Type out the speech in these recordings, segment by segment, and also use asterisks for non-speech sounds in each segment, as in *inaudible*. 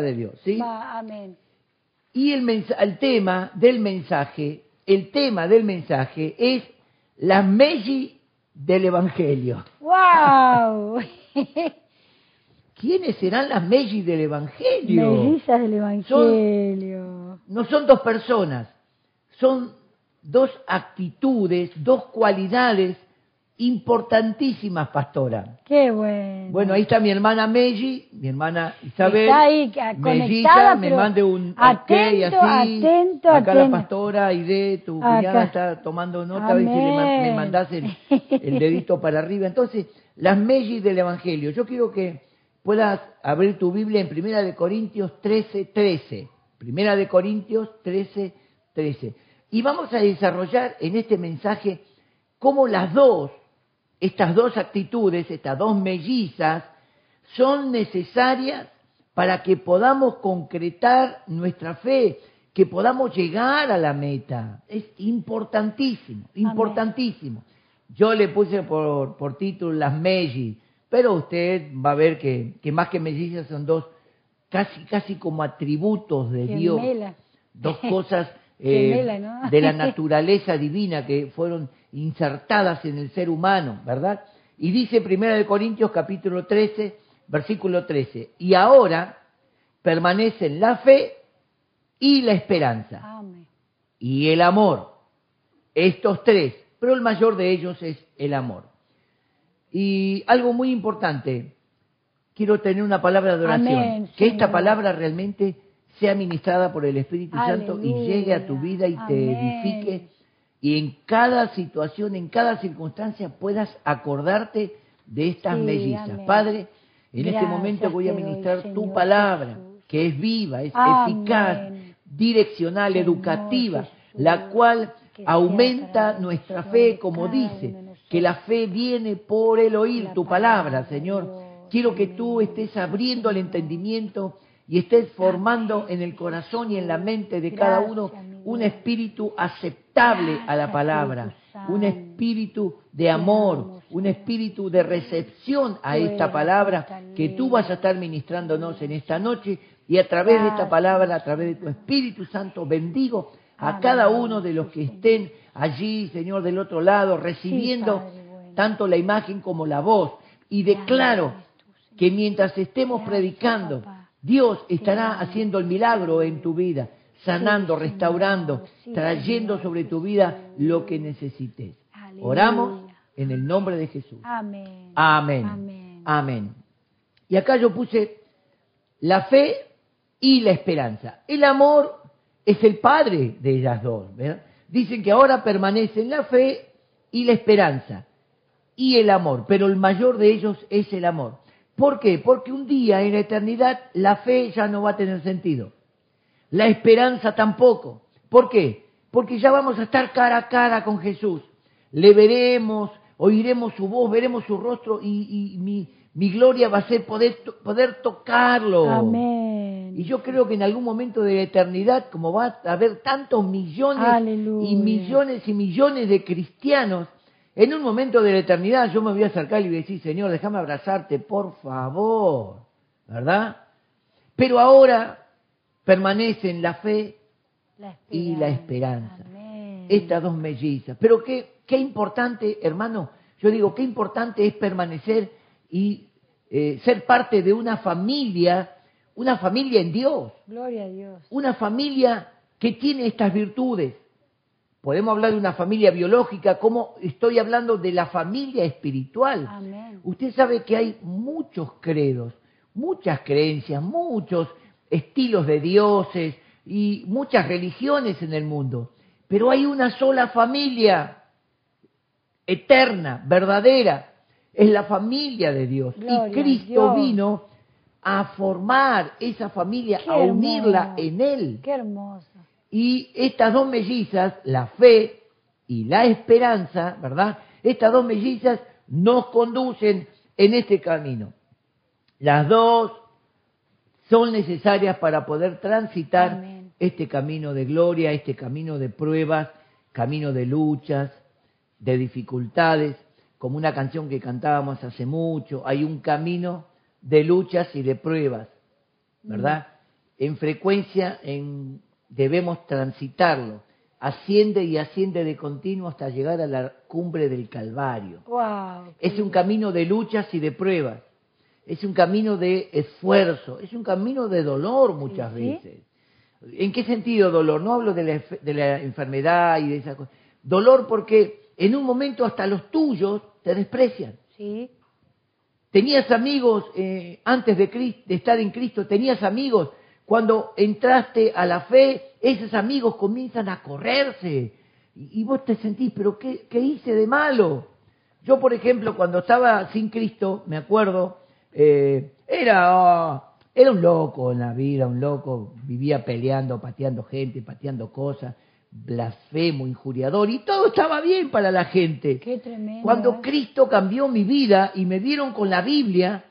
de Dios, ¿sí? Va, amén. Y el, el tema del mensaje, el tema del mensaje es las Meggi del Evangelio. ¡Wow! *laughs* ¿Quiénes serán las Meggi del Evangelio? Mellizas del Evangelio. No son dos personas, son dos actitudes, dos cualidades importantísimas, pastora. Qué bueno. Bueno, ahí está mi hermana Meggi, mi hermana Isabel. Está ahí, Mellita, me mande un atento, ok, así. atento, Acá la pastora Aide, tu cuñada está tomando nota, a ver si le me mandás el, *laughs* el dedito para arriba. Entonces, las Meggi del Evangelio. Yo quiero que puedas abrir tu Biblia en Primera de Corintios 13, 13. Primera de Corintios 13, 13. Y vamos a desarrollar en este mensaje cómo las dos, estas dos actitudes, estas dos mellizas, son necesarias para que podamos concretar nuestra fe, que podamos llegar a la meta. Es importantísimo, importantísimo. Yo le puse por, por título las mellizas, pero usted va a ver que, que más que mellizas son dos, casi, casi como atributos de Dios dos cosas *laughs* eh, Gemela, ¿no? de la *laughs* naturaleza divina que fueron insertadas en el ser humano, ¿verdad? Y dice Primera de Corintios capítulo 13, versículo 13, y ahora permanecen la fe y la esperanza Amén. y el amor. Estos tres, pero el mayor de ellos es el amor. Y algo muy importante, quiero tener una palabra de oración, Amén, que esta palabra realmente sea ministrada por el Espíritu Santo y llegue a tu vida y te edifique y en cada situación, en cada circunstancia puedas acordarte de estas Sí, mellizas. amén. Padre, en este momento voy a doy, ministrar tu Señor palabra, Jesús. que es viva, es Amén. eficaz, direccional, Señor educativa, Jesús, la cual que aumenta nuestra fe, como dice, que la fe viene por el oír tu palabra, Señor. Quiero que tú estés abriendo el entendimiento y estés formando en el corazón y en la mente de cada uno un espíritu aceptable a la palabra, un espíritu de amor, amo, un espíritu de recepción a esta palabra que tú vas a estar ministrándonos en esta noche y a través de esta palabra, a través de tu Espíritu Santo, bendigo a cada uno de los que estén allí, Señor, del otro lado, recibiendo tanto la imagen como la voz. Y declaro que mientras estemos predicando. Dios estará haciendo el milagro en tu vida, sanando, restaurando, trayendo sobre tu vida lo que necesites. Oramos en el nombre de Jesús. Amén. Amén. Amén. Amén. Y acá yo puse la fe y la esperanza. El amor es el padre de ellas dos. ¿verdad? Dicen que ahora permanecen la fe y la esperanza y el amor, pero el mayor de ellos es el amor. ¿Por qué? Porque un día en la eternidad la fe ya no va a tener sentido. La esperanza tampoco. ¿Por qué? Porque ya vamos a estar cara a cara con Jesús. Le veremos, oiremos su voz, veremos su rostro y, y mi, mi gloria va a ser poder, poder tocarlo. Amén. Y yo creo que en algún momento de la eternidad, como va a haber tantos millones Aleluya. y millones y millones de cristianos, en un momento de la eternidad yo me voy a acercar y voy a decir, Señor, déjame abrazarte, por favor, ¿verdad? Pero ahora permanecen la fe La y la esperanza. Amén. estas dos mellizas. Pero qué, qué importante, hermano, yo digo, qué importante es permanecer y eh, ser parte de una familia, una familia en Dios, Gloria a Dios. una familia que tiene estas virtudes. Podemos hablar de una familia biológica, como estoy hablando de la familia espiritual. Amén. Usted sabe que hay muchos credos, muchas creencias, muchos estilos de dioses y muchas religiones en el mundo, pero hay una sola familia eterna, verdadera, es la familia de Dios. Gloria y Cristo Dios. vino a formar esa familia, Qué a unirla hermoso. en Él. Qué hermoso. Y estas dos mellizas, la fe y la esperanza, ¿verdad? Estas dos mellizas nos conducen en este camino. Las dos son necesarias para poder transitar Amén. este camino de gloria, este camino de pruebas, camino de luchas, de dificultades, como una canción que cantábamos hace mucho, hay un camino de luchas y de pruebas, ¿verdad? en frecuencia en, debemos transitarlo. Asciende y asciende de continuo hasta llegar a la cumbre del Calvario. Wow. Es un camino de luchas y de pruebas. Es un camino de esfuerzo. Es un camino de dolor muchas Sí. veces. ¿En qué sentido dolor? No hablo de la, de la enfermedad y de esa cosa. Dolor porque en un momento hasta los tuyos te desprecian. Sí. Tenías amigos eh, antes de estar en Cristo, tenías amigos. Cuando entraste a la fe, esos amigos comienzan a correrse. Y, vos te sentís, pero qué, ¿qué hice de malo? Yo, por ejemplo, cuando estaba sin Cristo, me acuerdo, eh, era, oh, era un loco en la vida, un loco. Vivía peleando, pateando gente, pateando cosas, blasfemo, injuriador, y todo estaba bien para la gente. Qué tremendo. Cuando ¿eh? Cristo cambió mi vida y me dieron con la Biblia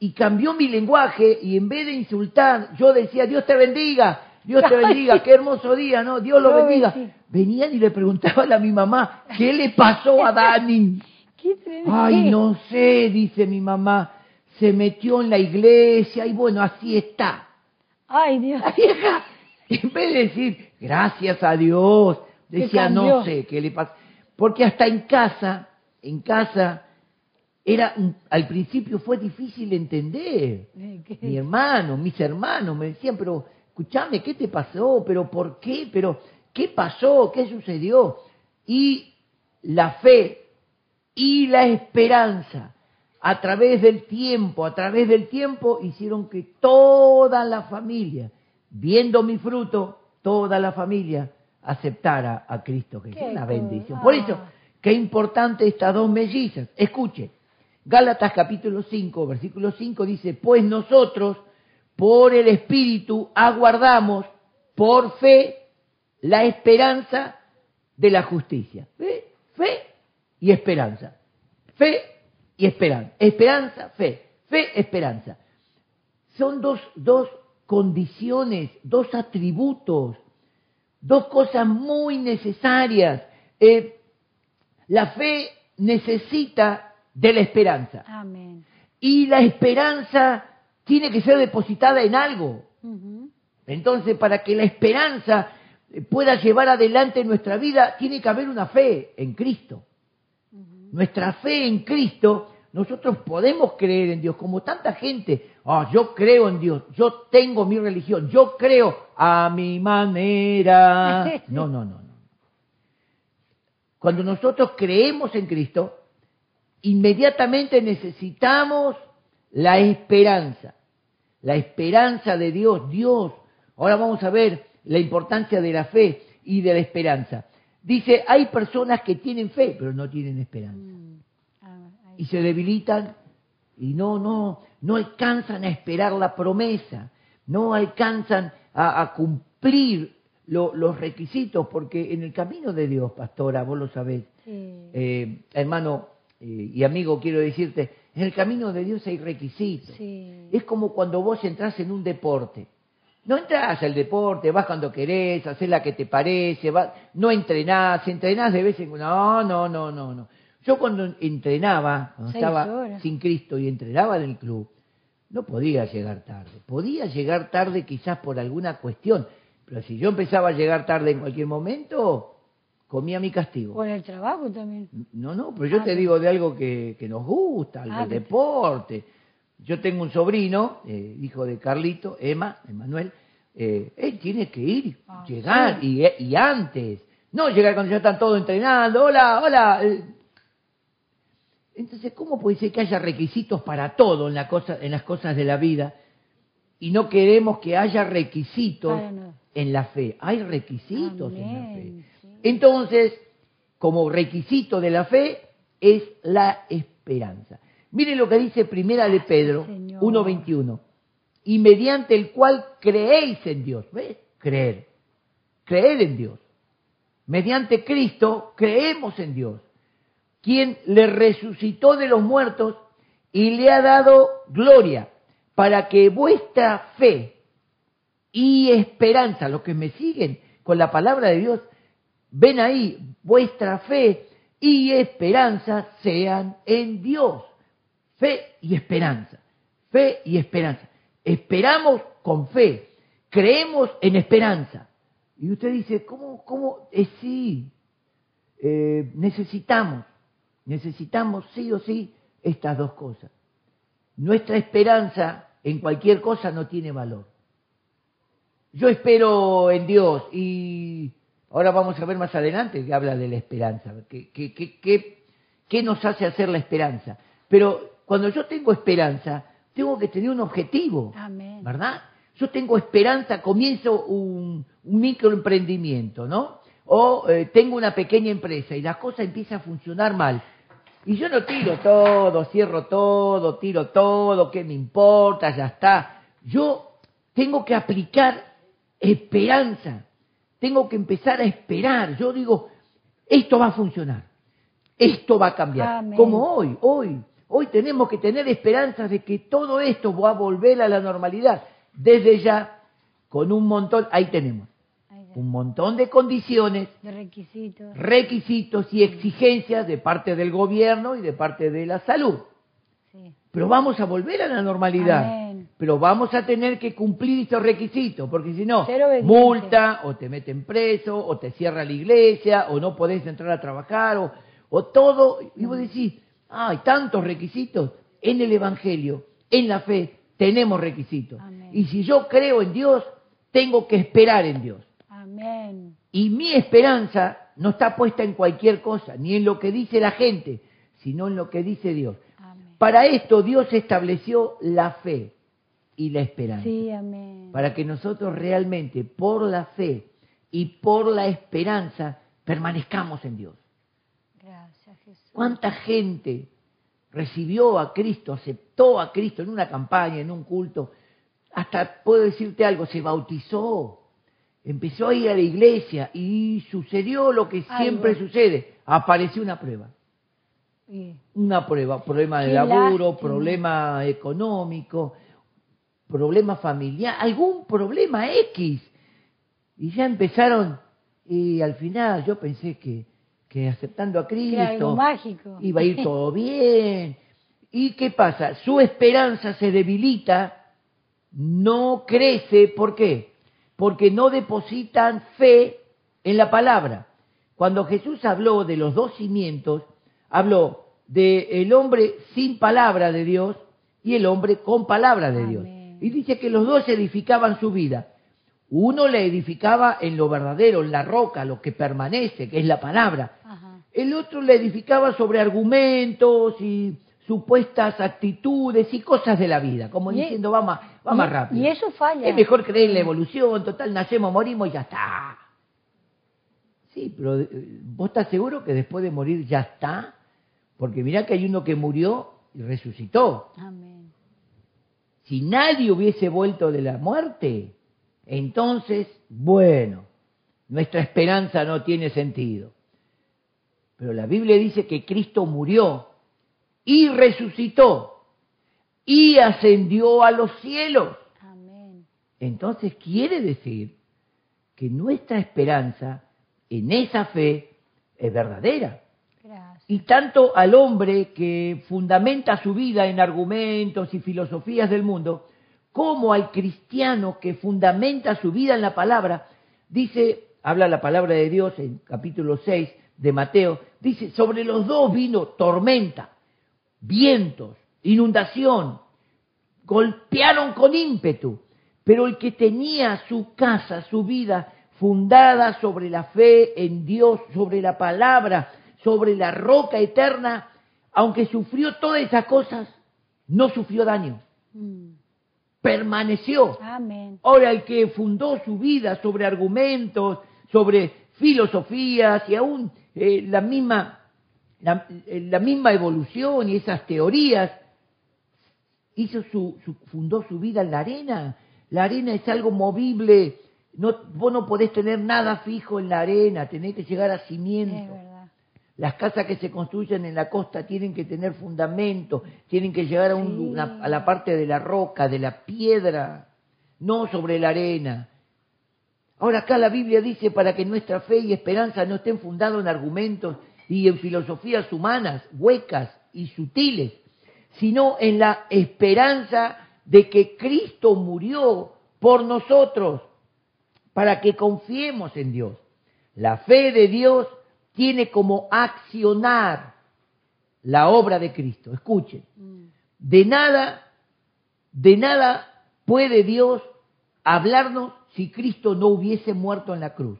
y cambió mi lenguaje y en vez de insultar, yo decía, Dios te bendiga, Dios te *laughs* bendiga, qué hermoso día, ¿no? Dios lo bendiga. Venían y le preguntaban a mi mamá, ¿qué le pasó a Dani? *laughs* Ay, no sé, dice mi mamá, se metió en la iglesia y bueno, así está. Ay, Dios. La vieja, *laughs* en vez de decir gracias a Dios, decía no sé qué le pasa. Porque hasta en casa, en casa, era al principio fue difícil entender. Eh, qué- Mi hermano, mis hermanos me decían, pero escúchame, ¿qué te pasó? ¿Pero por qué? ¿Pero qué pasó? ¿Qué sucedió? Y la fe y la esperanza a través del tiempo, a través del tiempo, hicieron que toda la familia, viendo mi fruto, toda la familia aceptara a Cristo Una co- bendición. Por eso, qué importante estas dos mellizas. Escuche, Gálatas capítulo 5, versículo 5 dice, pues nosotros por el Espíritu aguardamos por fe la esperanza de la justicia. ¿Ve? Fe y esperanza. Fe y esperanza. Esperanza, fe. Fe, esperanza. Son dos, dos condiciones, dos atributos, dos cosas muy necesarias. Eh, la fe necesita de la esperanza. Amén. Y la esperanza tiene que ser depositada en algo. Entonces, para que la esperanza pueda llevar adelante nuestra vida, tiene que haber una fe en Cristo. Nuestra fe en Cristo, nosotros podemos creer en Dios, como tanta gente, ah, yo creo en Dios, yo tengo mi religión, yo creo a mi manera. *laughs* No, no, no, no. Cuando nosotros creemos en Cristo, inmediatamente necesitamos la esperanza, la esperanza de Dios, Dios. Ahora vamos a ver la importancia de la fe y de la esperanza. Dice, hay personas que tienen fe, pero no tienen esperanza. Mm. Ah. Y se debilitan y no, no, no alcanzan a esperar la promesa, no alcanzan a, a cumplir lo- los requisitos, porque en el camino de Dios, pastora, vos lo sabés, Sí. eh, hermano eh, y amigo, quiero decirte, en el camino de Dios hay requisitos. Sí. Es como cuando vos entras en un deporte. No entras al deporte, vas cuando querés, haces la que te parece, vas, no entrenás, entrenás de vez en cuando. No, no, no, no, no. Yo cuando entrenaba, cuando estaba sin Cristo y entrenaba en el club, no podía llegar tarde. Podía llegar tarde quizás por alguna cuestión, pero si yo empezaba a llegar tarde en cualquier momento, comía mi castigo. Por el trabajo también. No, no, pero yo Ah, te digo de algo que, que nos gusta, algo Ah, que- deporte. Yo tengo un sobrino, eh, hijo de Carlito, Emma, Emanuel, eh, él tiene que ir, Ah, llegar, y, y antes. No llegar cuando ya están todos entrenando, hola, hola. eh. Entonces, ¿cómo puede ser que haya requisitos para todo en, la cosa, en las cosas de la vida y no queremos que haya requisitos no. en la fe? Hay requisitos en la fe. Entonces, como requisito de la fe es la esperanza. Mire lo que dice Primera de Pedro Señor. 1.21. Y mediante el cual creéis en Dios. ¿Ves? Creer. Creer en Dios. Mediante Cristo creemos en Dios, quien le resucitó de los muertos y le ha dado gloria, para que vuestra fe y esperanza, los que me siguen con la palabra de Dios, ven ahí, vuestra fe y esperanza sean en Dios. Fe y esperanza, fe y esperanza. Esperamos con fe. creemos en esperanza. Y usted dice, ¿cómo? cómo? Eh, sí, eh, necesitamos, necesitamos sí o sí estas dos cosas. Nuestra esperanza en cualquier cosa no tiene valor. Yo espero en Dios y ahora vamos a ver más adelante que habla de la esperanza, ¿qué, qué, qué, qué nos hace hacer la esperanza? Pero cuando yo tengo esperanza, tengo que tener un objetivo, Amén. ¿verdad? Yo tengo esperanza, comienzo un, un microemprendimiento, ¿no? O eh, tengo una pequeña empresa y la cosa empieza a funcionar mal. Y yo no tiro todo, cierro todo, tiro todo, ¿qué me importa? Ya está. Yo tengo que aplicar esperanza. Tengo que empezar a esperar. Yo digo, esto va a funcionar. Esto va a cambiar. Amén. Como hoy, hoy. Hoy tenemos que tener esperanzas de que todo esto va a volver a la normalidad. Desde ya, con un montón, ahí tenemos, un montón de condiciones, De requisitos. requisitos y exigencias de parte del gobierno y de parte de la salud. Sí. Pero vamos a volver a la normalidad. Amén. Pero vamos a tener que cumplir estos requisitos, porque si no, multa, o te meten preso, o te cierra la iglesia, o no podés entrar a trabajar, o, o todo. Y vos decís, ah, hay tantos requisitos. En el Evangelio, en la fe, tenemos requisitos. Amén. Y si yo creo en Dios, tengo que esperar en Dios. Amén. Y mi esperanza no está puesta en cualquier cosa, ni en lo que dice la gente, sino en lo que dice Dios. Amén. Para esto Dios estableció la fe y la esperanza. Sí, amén. Para que nosotros realmente, por la fe y por la esperanza, permanezcamos en Dios. Gracias, Jesús. ¿Cuánta gente recibió a Cristo, aceptó a Cristo en una campaña, en un culto? Hasta puedo decirte algo, se bautizó, empezó a ir a la iglesia y sucedió lo que siempre sucede, apareció una prueba. Sí. Una prueba, problema de Qué laburo, lástima. problema económico, problema familiar, algún problema X. Y ya empezaron, y al final yo pensé que, que aceptando a algo Cristo mágico. iba a ir todo *laughs* bien. ¿Y qué pasa? Su esperanza se debilita, no crece, ¿por qué? Porque no depositan fe en la palabra. Cuando Jesús habló de los dos cimientos, habló de el hombre sin palabra de Dios y el hombre con palabra de Dios. Y dice que los dos edificaban su vida. Uno le edificaba en lo verdadero, en la roca, lo que permanece, que es la palabra. Ajá. El otro le edificaba sobre argumentos y supuestas actitudes y cosas de la vida, como Y- diciendo, va más, va más y- rápido. y eso falla. Es mejor creer en la evolución, total, nacemos, morimos y ya está. Sí, pero eh, ¿vos estás seguro que después de morir ya está? Porque mirá que hay uno que murió y resucitó. Amén. Si nadie hubiese vuelto de la muerte, entonces, bueno, nuestra esperanza no tiene sentido. Pero la Biblia dice que Cristo murió y resucitó y ascendió a los cielos. Amén. Entonces quiere decir que nuestra esperanza en esa fe es verdadera. Y tanto al hombre que fundamenta su vida en argumentos y filosofías del mundo, como al cristiano que fundamenta su vida en la palabra, dice, habla la palabra de Dios en capítulo 6 de Mateo, dice, sobre los dos vino tormenta, vientos, inundación, golpearon con ímpetu, pero el que tenía su casa, su vida fundada sobre la fe en Dios, sobre la palabra, sobre la roca eterna, aunque sufrió todas esas cosas, no sufrió daño, Mm. permaneció. Amén. Ahora el que fundó su vida sobre argumentos, sobre filosofías y aún eh, la misma la, eh, la misma evolución y esas teorías, hizo su, su- fundó su vida en la arena. La arena es algo movible. No, vos no podés tener nada fijo en la arena, tenés que llegar a verdad. Las casas que se construyen en la costa tienen que tener fundamento, tienen que llegar a, un- Sí. una- a la parte de la roca, de la piedra, no sobre la arena. Ahora acá la Biblia dice para que nuestra fe y esperanza no estén fundados en argumentos y en filosofías humanas, huecas y sutiles, sino en la esperanza de que Cristo murió por nosotros, para que confiemos en Dios. La fe de Dios tiene como accionar la obra de Cristo. Escuchen, Mm. de nada, de nada puede Dios hablarnos si Cristo no hubiese muerto en la cruz.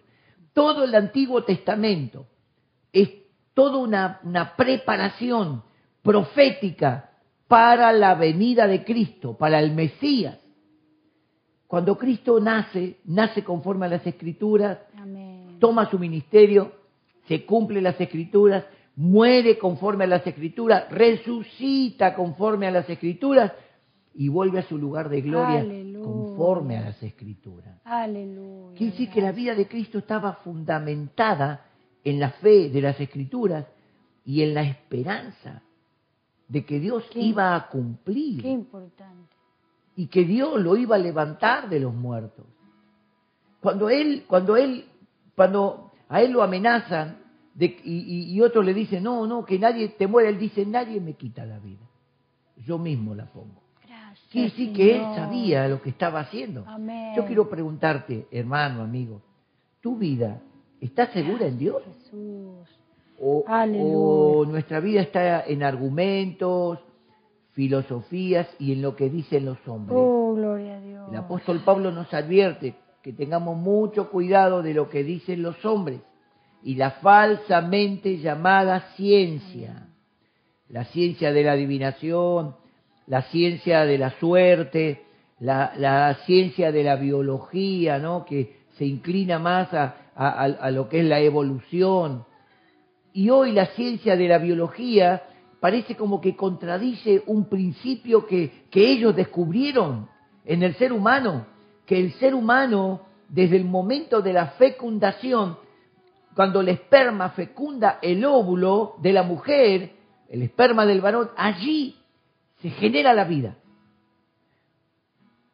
Todo el Antiguo Testamento es toda una, una preparación profética para la venida de Cristo, para el Mesías. Cuando Cristo nace, nace conforme a las Escrituras, Amén. toma su ministerio, se cumple las escrituras, muere conforme a las escrituras, resucita conforme a las escrituras y vuelve a su lugar de gloria Aleluya. conforme a las escrituras. Aleluya. Quiere decir que la vida de Cristo estaba fundamentada en la fe de las escrituras y en la esperanza de que Dios Qué- iba a Qué cumplir importante. y que Dios lo iba a levantar de los muertos. Cuando él, cuando él, cuando a él lo amenazan de- y, otros le dicen, no, no, que nadie te muera, él dice, nadie me quita la vida, yo mismo la pongo. Gracias. Quiere decir que él sabía lo que estaba haciendo. Amén. Yo quiero preguntarte, hermano, amigo, ¿tu vida está segura en Dios? Jesús. O, o nuestra vida está en argumentos, filosofías y en lo que dicen los hombres? Oh, gloria a Dios. El apóstol Pablo nos advierte que tengamos mucho cuidado de lo que dicen los hombres y la falsamente llamada ciencia. La ciencia de la adivinación, la ciencia de la suerte, la, ciencia de la biología, ¿no? que se inclina más a, lo que es la evolución. Y hoy la ciencia de la biología parece como que contradice un principio que ellos descubrieron en el ser humano, que el ser humano, desde el momento de la fecundación, cuando el esperma fecunda el óvulo de la mujer, el esperma del varón, allí se genera la vida.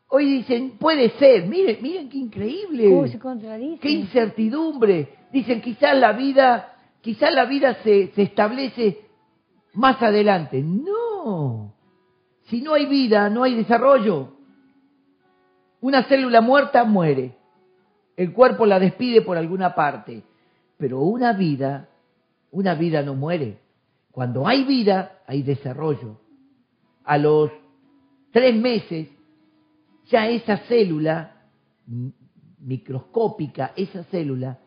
Hoy dicen, puede ser, miren, miren qué increíble. ¿Cómo se contradice? Qué incertidumbre. Dicen, quizás la vida, quizás la vida se, se establece más adelante. No. Si no hay vida, no hay desarrollo. Una célula muerta muere. El cuerpo la despide por alguna parte. Pero una vida, una vida no muere. Cuando hay vida, hay desarrollo. A los tres meses, ya esa célula microscópica, esa célula,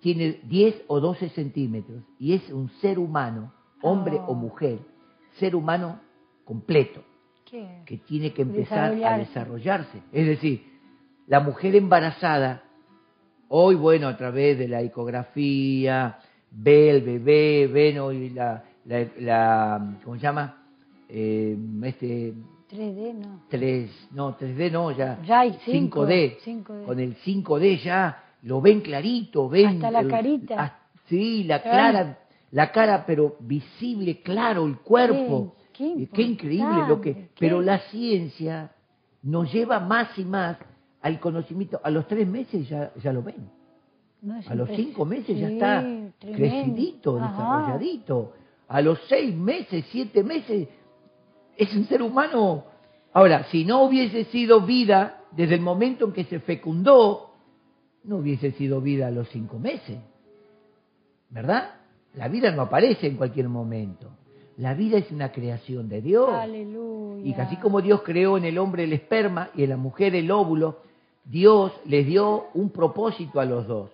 tiene 10 o 12 centímetros y es un ser humano, hombre Oh. o mujer, ser humano completo, ¿Qué? que tiene que empezar a Desarrollarse. desarrollarse. Es decir, la mujer embarazada, hoy, bueno, a través de la ecografía, ve el bebé, ven hoy la, la, la- ¿cómo se llama? Eh, este 3D, no. 3, no, 3D no, ya. Ya hay cinco, 5D. 5D. Con el 5D ya lo ven clarito, ven. Hasta la el- carita. ah, sí, la clara, la cara, pero visible, claro, el cuerpo. Qué- increíble lo que. Pero la ciencia nos lleva más y más al conocimiento. A los tres meses ya, ya lo ven. No, A los cinco meses ya está tremendo. crecidito, Ajá. desarrolladito. A los seis meses, siete meses, es un ser humano. Ahora, si no hubiese sido vida desde el momento en que se fecundó, no hubiese sido vida a los cinco meses. ¿Verdad? La vida no aparece en cualquier momento. La vida es una creación de Dios. Aleluya. Y que así como Dios creó en el hombre el esperma y en la mujer el óvulo, Dios les dio un propósito a los dos.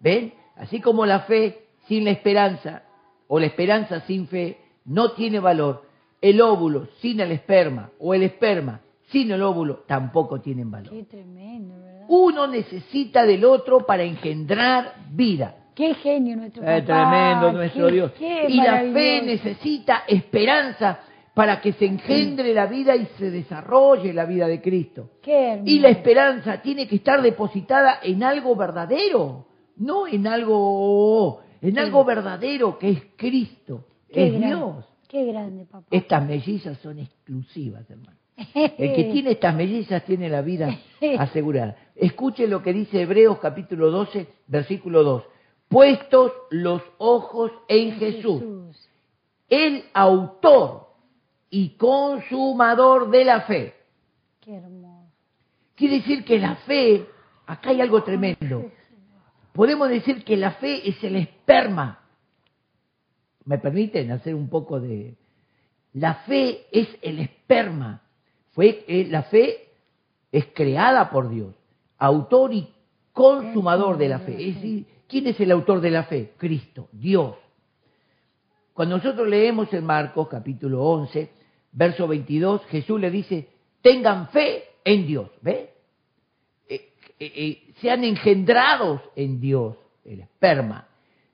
¿Ven? Así como la fe sin la esperanza o la esperanza sin fe no tiene valor, el óvulo sin el esperma o el esperma sin el óvulo tampoco tienen valor. Qué tremendo, ¿verdad? Uno necesita del otro para engendrar vida. Qué genio nuestro Es papá. tremendo nuestro qué- Dios. qué Y la fe necesita esperanza para que se engendre la vida y se desarrolle la vida de Cristo. Qué. Y la esperanza tiene que estar depositada en algo verdadero, no en algo, en Sí. algo verdadero que es Cristo, Qué es Dios. Qué grande, papá. Estas mellizas son exclusivas, hermano. El que *laughs* tiene estas mellizas tiene la vida *laughs* asegurada. Escuche lo que dice Hebreos capítulo 12, versículo 2. Puestos los ojos en Jesús, el autor y consumador de la fe. Qué hermoso. Quiere decir que la fe, acá hay algo tremendo. Podemos decir que la fe es el esperma. ¿Me permiten hacer un poco de... La fe es el esperma. Fue, eh, la fe es creada por Dios, autor y consumador de la fe. Es decir, ¿quién es el autor de la fe? Cristo, Dios. Cuando nosotros leemos en Marcos capítulo 11, verso 22, Jesús le dice, tengan fe en Dios. ¿Ve? Eh, eh, eh, sean engendrados en Dios, el esperma.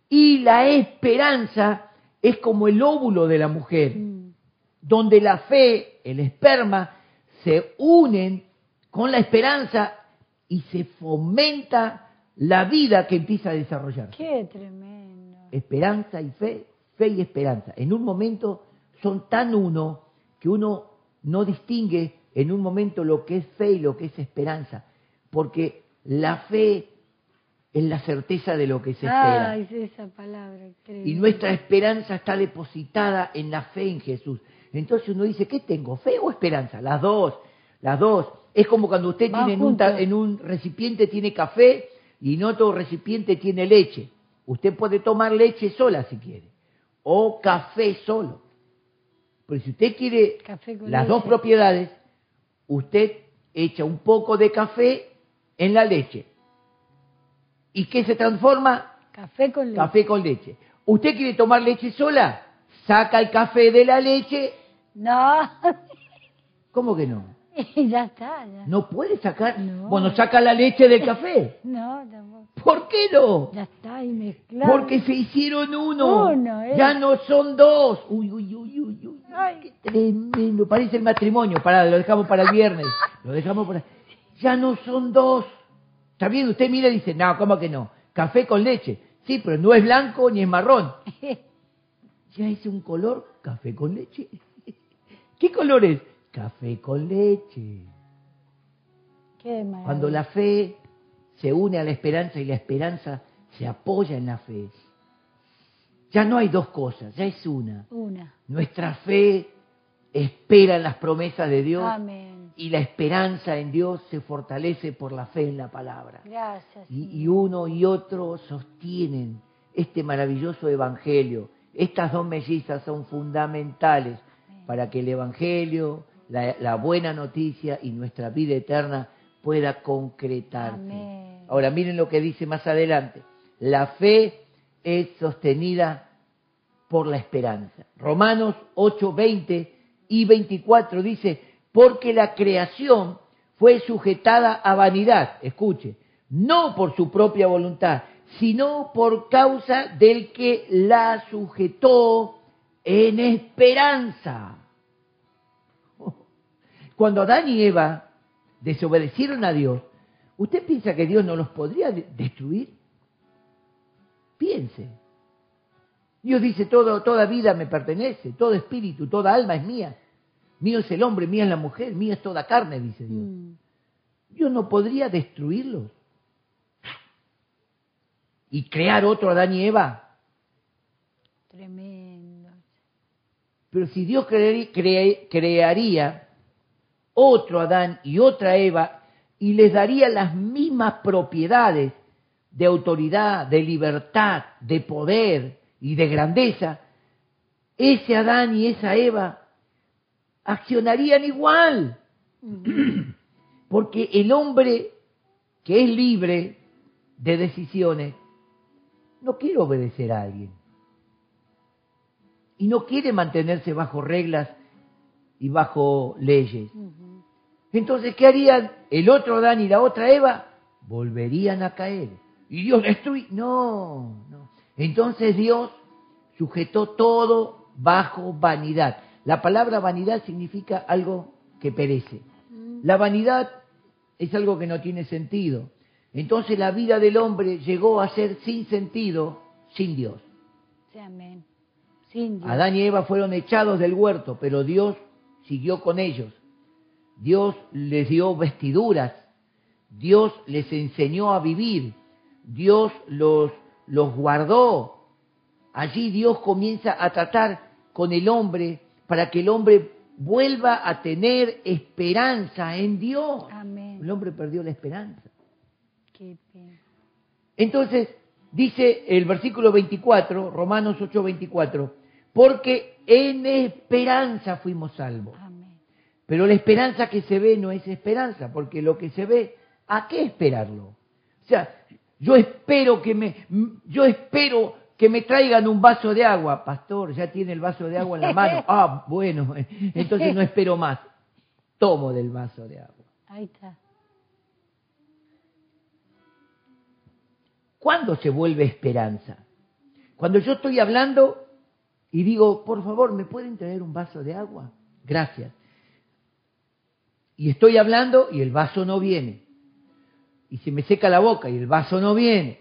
Y la esperanza es como el óvulo de la mujer, Mm. donde la fe, el esperma, se unen con la esperanza y se fomenta la vida que empieza a desarrollarse. Qué tremendo. Esperanza y fe, fe y esperanza. En un momento son tan uno que uno no distingue en un momento lo que es fe y lo que es esperanza, porque la fe es la certeza de lo que se espera. Ay, es esa palabra. Y nuestra esperanza está depositada en la fe en Jesús. Entonces uno dice, ¿qué tengo? ¿Fe o esperanza? Las dos, las dos. Es como cuando usted tiene en un, en un recipiente tiene café y en otro recipiente tiene leche. Usted puede tomar leche sola si quiere, o café solo. Pero si usted quiere las dos propiedades, usted echa un poco de café en la leche. ¿Y qué se transforma? Café con leche. Café con leche. ¿Usted quiere tomar leche sola? Saca el café de la leche. No, ¿Cómo que no? *laughs* ya está. Ya. No puede sacar. No. Bueno, saca la leche del café. *laughs* No, tampoco. ¿Por qué no? Ya está ahí mezclado. Porque se hicieron uno. Uno, ¿eh? Ya no son dos. Uy, uy, uy, uy, uy. Ay. Qué tremendo. Parece el matrimonio. Pará, lo dejamos para el viernes. Lo dejamos para. Ya no son dos. ¿Está bien? Usted mira y dice, no, ¿cómo que no? Café con leche. Sí, pero no es blanco ni es marrón. *laughs* Ya es un color café con leche. ¿Qué color es? Café con leche. Qué. Cuando la fe se une a la esperanza y la esperanza se apoya en la fe, ya no hay dos cosas, ya es una. Una. Nuestra fe espera en las promesas de Dios Amén. y la esperanza en Dios se fortalece por la fe en la palabra. Gracias. Y uno y otro sostienen este maravilloso evangelio. Estas dos mellizas son fundamentales para que el evangelio, la, la buena noticia y nuestra vida eterna pueda concretarse. Amén. Ahora miren lo que dice más adelante. La fe es sostenida por la esperanza. Romanos 8, 20 y 24 dice, porque la creación fue sujetada a vanidad, escuche, no por su propia voluntad, sino por causa del que la sujetó en esperanza. Cuando Adán y Eva desobedecieron a Dios, ¿usted piensa que Dios no los podría de- destruir? Piense. Dios dice, todo, toda vida me pertenece, todo espíritu, toda alma es mía. Mío es el hombre, mía es la mujer, mía es toda carne, dice Dios. Mm. Dios no podría destruirlos. Y crear otro Adán y Eva. Tremendo. Pero si Dios crearía otro Adán y otra Eva y les daría las mismas propiedades de autoridad, de libertad, de poder y de grandeza, ese Adán y esa Eva accionarían igual. Mm. *clears throat* Porque el hombre que es libre de decisiones no quiere obedecer a alguien. Y no quiere mantenerse bajo reglas y bajo leyes. Entonces, ¿qué harían el otro Adán y la otra Eva? Volverían a caer. Y Dios destruye. No, no. Entonces Dios sujetó todo bajo vanidad. La palabra vanidad significa algo que perece. Mm. La vanidad es algo que no tiene sentido. Entonces la vida del hombre llegó a ser sin sentido, sin Dios. Sí, amén. Sin Dios. Adán y Eva fueron echados del huerto, pero Dios siguió con ellos. Dios les dio vestiduras, Dios les enseñó a vivir, Dios los, los guardó. Allí Dios comienza a tratar con el hombre para que el hombre vuelva a tener esperanza en Dios. Amén. El hombre perdió la esperanza. Qué pena. Entonces, dice el versículo 24, Romanos 8, 24, porque en esperanza fuimos salvos. Pero la esperanza que se ve no es esperanza, porque lo que se ve, ¿a qué esperarlo? O sea, yo espero que me, yo espero que me traigan un vaso de agua. Pastor, ya tiene el vaso de agua en la *laughs* mano. Ah, bueno, *laughs* entonces no espero más. Tomo del vaso de agua. Ahí está. ¿Cuándo se vuelve esperanza? Cuando yo estoy hablando y digo, por favor, ¿me pueden traer un vaso de agua? Gracias. Y estoy hablando y el vaso no viene. Y se me seca la boca y el vaso no viene.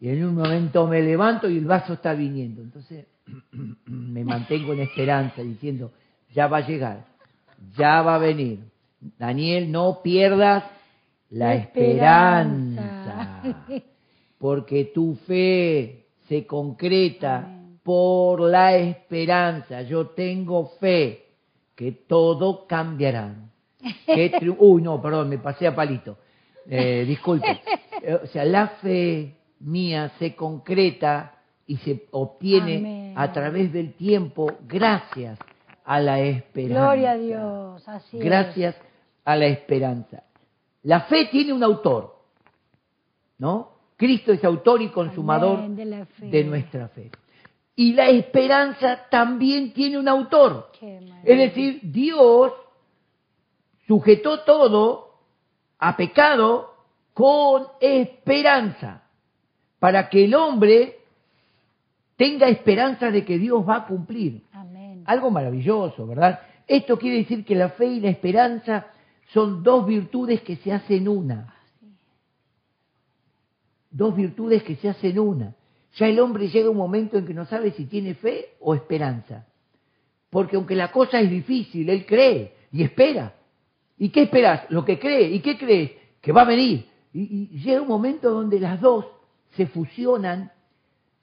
Y en un momento me levanto y el vaso está viniendo. Entonces *clears throat* me mantengo en esperanza diciendo, ya va a llegar, ya va a venir. Daniel, no pierdas la, La esperanza. esperanza. Porque tu fe se concreta Amén. por la esperanza. Yo tengo fe que todo cambiará. Que *laughs* Uy, no, perdón, me pasé a palito. Eh, disculpe. Eh, O sea, la fe mía se concreta y se obtiene Amén. a través del tiempo gracias a la esperanza. Gloria a Dios. Así es. Gracias a la esperanza. La fe tiene un autor, ¿no? Cristo es autor y consumador Amén, de de nuestra fe. Y la esperanza también tiene un autor. Es decir, Dios sujetó todo a pecado con esperanza, para que el hombre tenga esperanza de que Dios va a cumplir. Amén. Algo maravilloso, ¿verdad? Esto quiere decir que la fe y la esperanza son dos virtudes que se hacen una. Dos virtudes que se hacen una. Ya el hombre llega a un momento en que no sabe si tiene fe o esperanza. Porque aunque la cosa es difícil, él cree y espera. ¿Y qué esperas? Lo que cree. ¿Y qué crees? Que va a venir. Y, y llega un momento donde las dos se fusionan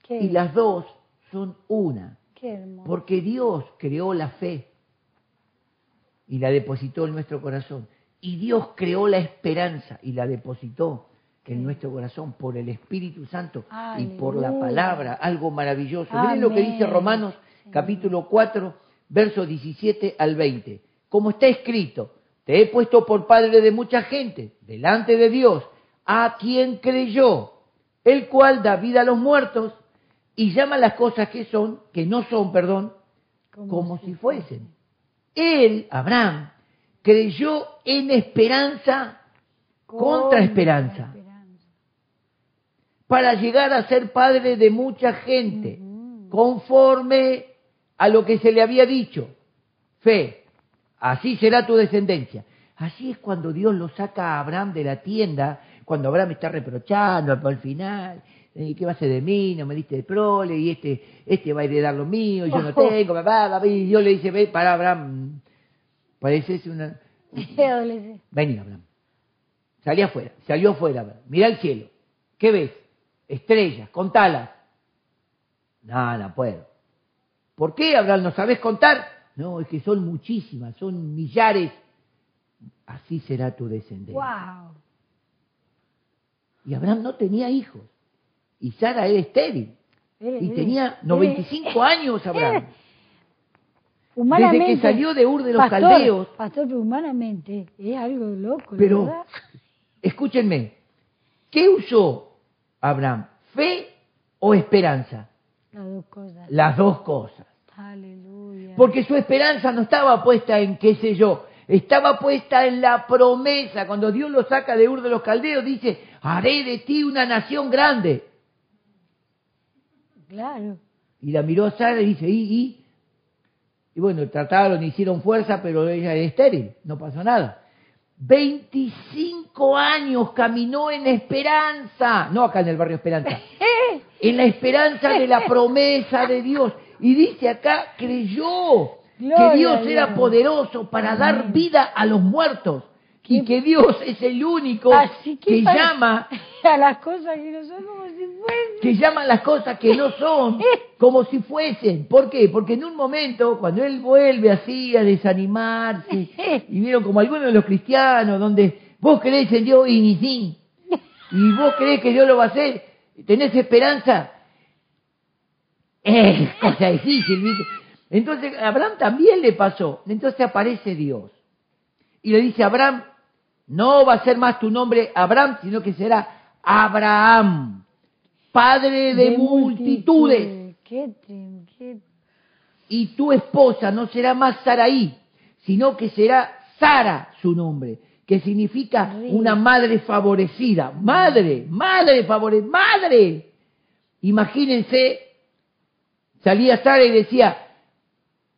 Qué, y las dos son una. qué. Porque Dios creó la fe y la depositó en nuestro corazón. Y Dios creó la esperanza y la depositó en Sí. nuestro corazón por el Espíritu Santo y por la palabra, algo maravilloso. Miren lo que dice. Romanos capítulo 4, versos 17 al 20. Como está escrito, te he puesto por padre de mucha gente, delante de Dios, a quien creyó, el cual da vida a los muertos y llama las cosas que son, que no son, perdón, como si fuesen. Él, Abraham, creyó en esperanza contra esperanza para llegar a ser padre de mucha gente, conforme a lo que se le había dicho. Fe, así será tu descendencia. Así es cuando Dios lo saca a Abraham de la tienda, cuando Abraham está reprochando al final, eh, ¿qué va a ser de mí? No me diste el prole, y este, este va a heredar lo mío, y yo no *laughs* tengo, papá, papá, y Dios le dice, ve, para Abraham, pareces una... *laughs* Vení, Abraham. Salí afuera, salió afuera, Abraham. Mira el cielo. ¿Qué ves? Estrellas, contalas. No, no puedo. ¿Por qué, Abraham? ¿No sabes contar? No, es que son muchísimas, son millares. Así será tu descendencia. Wow. Y Abraham no tenía hijos. Y Sara era estéril. Mire, Y mire, tenía mire. 95 años Abraham. Humanamente. Desde que salió de Ur de los pastor, Caldeos. Pastor, pero humanamente es algo loco, Pero- ¿verdad? Escúchenme, ¿qué usó Abraham? ¿Fe o esperanza? Las dos cosas. Las dos cosas. Aleluya. Porque su esperanza no estaba puesta en qué sé yo, estaba puesta en la promesa. Cuando Dios lo saca de Ur de los Caldeos, dice, haré de ti una nación grande. Claro. Y la miró a Sara y dice, ¿y? ¿y? Y bueno, trataron, hicieron fuerza, pero ella es estéril, no pasó nada. 25 años caminó en esperanza, no acá en el barrio Esperanza, *laughs* en la esperanza de la promesa de Dios. Y dice acá, creyó que Dios era poderoso para dar vida a los muertos, y que Dios es el único Así que llama *laughs* a las cosas que no son como si fuesen. que llama las cosas que no son *laughs* como si fuesen. ¿Por qué? Porque en un momento, cuando él vuelve así a desanimarse, *laughs* y vieron como algunos de los cristianos, donde vos creés en Dios y ni sí, y vos creés que Dios lo va a hacer, tenés esperanza, es cosa difícil, ¿viste? Entonces, a Abraham también le pasó. Entonces aparece Dios. Y le dice Abraham, no va a ser más tu nombre Abraham, sino que será Abraham, padre de, multitudes. Qué Y tu esposa no será más Saraí, sino que será Sara su nombre, que significa una madre favorecida. Madre, madre favorecida, madre. Imagínense, salía Sara y decía,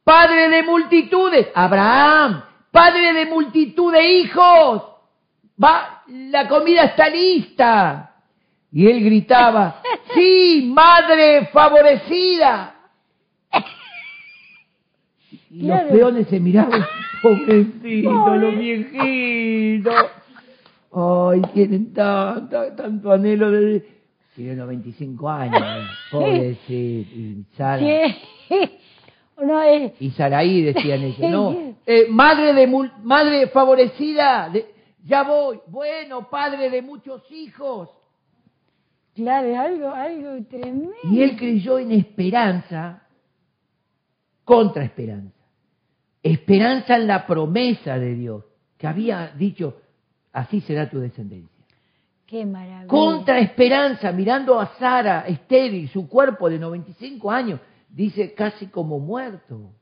Padre de multitudes, Abraham, Padre de multitud de hijos, va, la comida está lista. Y él gritaba, *laughs* sí, madre favorecida. Y los peones se miraban, *laughs* pobrecito, Pobre. los viejitos. Ay, tienen tanto, tanto anhelo de... Tienen 95 años, *laughs* pobrecito. Y Sara. No es. y Saraí decían ellos, no, eh, madre de madre favorecida, de- ya voy, bueno, padre de muchos hijos. Claro, es algo, algo tremendo. Y él creyó en esperanza contra esperanza. Esperanza en la promesa de Dios, que había dicho, así será tu descendencia. Qué maravilla. Contra esperanza, mirando a Sara estéril, su cuerpo de 95 años, dice casi como muerto.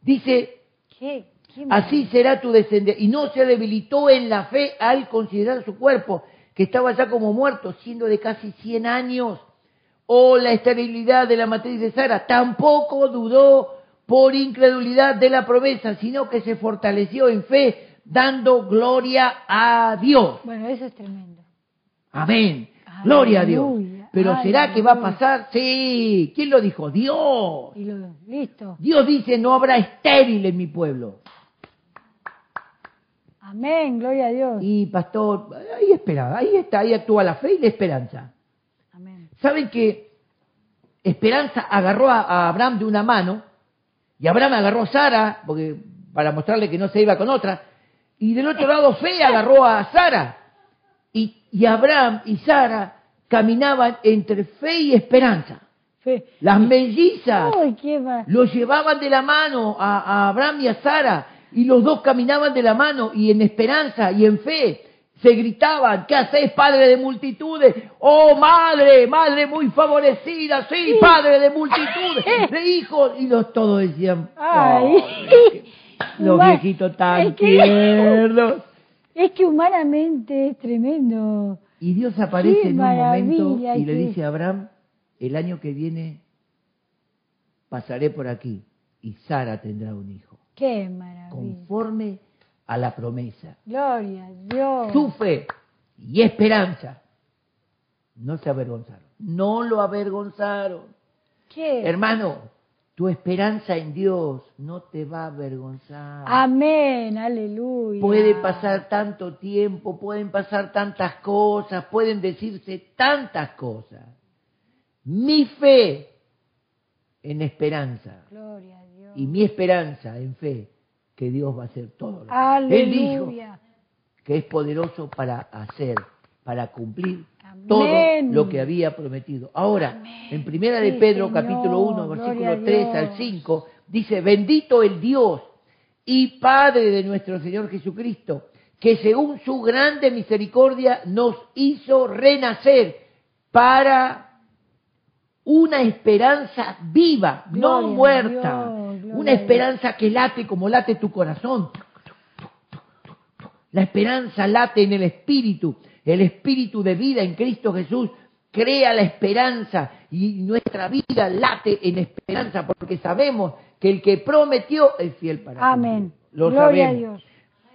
Dice, Qué, qué Así será tu descendencia. Y no se debilitó en la fe al considerar su cuerpo, que estaba ya como muerto, siendo de casi 100 años. O la esterilidad de la matriz de Sara. Tampoco dudó por incredulidad de la promesa, sino que se fortaleció en fe, dando gloria a Dios. Bueno, eso es tremendo. Amén. Gloria a Dios. Aleluya, Pero ¿será que va a pasar? Sí. ¿Quién lo dijo? Dios. Y lo, listo. Dios dice, no habrá estéril en mi pueblo. Amén, gloria a Dios. Y pastor, ahí espera, ahí está, ahí actúa la fe y la esperanza. Amén. ¿Saben que Esperanza agarró a, Abraham de una mano y Abraham agarró a Sara, porque para mostrarle que no se iba con otra, y del otro lado fe agarró a Sara. Y, y Abraham y Sara caminaban entre fe y esperanza. Fe. Las mellizas Ay, qué los llevaban de la mano a, a Abraham y a Sara, y los dos caminaban de la mano, y en esperanza y en fe se gritaban, ¿qué hacéis, padre de multitudes? Oh, madre, madre muy favorecida, sí, padre de multitudes, de hijos, y los todos decían, Ay. "Ay, los viejitos tan es que- tiernos. *laughs* Es que humanamente es tremendo. Y Dios aparece Qué en un momento y le dice a Abraham, el año que viene pasaré por aquí y Sara tendrá un hijo. Qué maravilla. conforme a la promesa. Gloria a Dios. Su fe y esperanza no se avergonzaron. No lo avergonzaron. ¿Qué? Hermano, tu esperanza en Dios no te va a avergonzar. Amén, aleluya. Puede pasar tanto tiempo, pueden pasar tantas cosas, pueden decirse tantas cosas. Mi fe en esperanza Gloria a Dios. Y mi esperanza en fe que Dios va a hacer todo. Lo que Él dijo que es poderoso para hacer, para cumplir Amén. todo lo que había prometido. Ahora, en Primera de Sí, Pedro, Señor, capítulo 1, gloria versículo a 3 Dios. al 5, dice, bendito el Dios y Padre de nuestro Señor Jesucristo, que según su grande misericordia nos hizo renacer para una esperanza viva, no Gloria muerta, una esperanza que late como late tu corazón. La esperanza late en el espíritu, el espíritu de vida en Cristo Jesús crea la esperanza y nuestra vida late en esperanza porque sabemos que el que prometió es fiel para Amén. Lo Gloria sabemos. a Dios.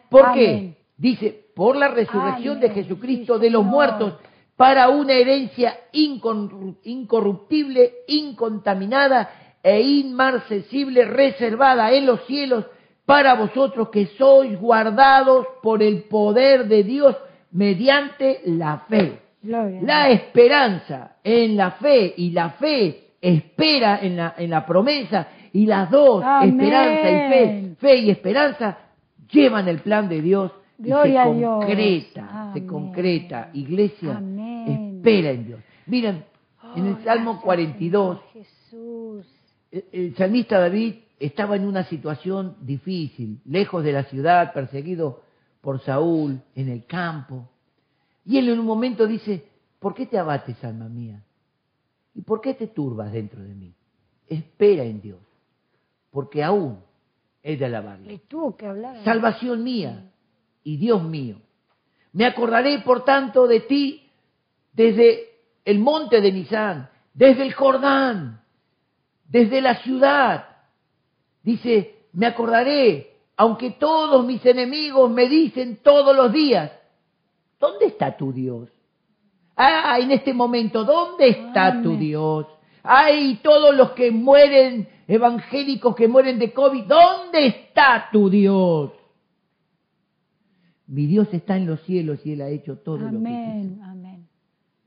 ¿Por Amén. qué? Dice, por la resurrección de. Jesucristo de los muertos para una herencia incorru- incorruptible, incontaminada e inmarcesible, reservada en los cielos para vosotros que sois guardados por el poder de Dios mediante la fe. Gloria. La esperanza en la fe y la fe espera en la, en la promesa y las dos, Amén. esperanza y fe, fe y esperanza, llevan el plan de Dios y Gloria se a Dios. concreta, se concreta. Iglesia, Amén. espera en Dios. Miren, en el Oh, Salmo gracias, 42, Señor Jesús. El salmista David estaba en una situación difícil, lejos de la ciudad, perseguido por Saúl, en el campo. Y él en un momento dice, ¿por qué te abates, alma mía? ¿Y por qué te turbas dentro de mí? Espera en Dios, porque aún he de alabarle. Le tuvo que hablar. Salvación mía y Dios mío. Me acordaré, por tanto, de ti desde el monte de Nisán, desde el Jordán, desde la ciudad. Dice, me acordaré, aunque todos mis enemigos me dicen todos los días, ¿dónde está tu Dios? Ah, en este momento, ¿dónde está tu. Dios? Ay, todos los que mueren, evangélicos que mueren de COVID, ¿dónde está tu Dios? Mi Dios está en los cielos y Él ha hecho todo lo que Amén, quiso.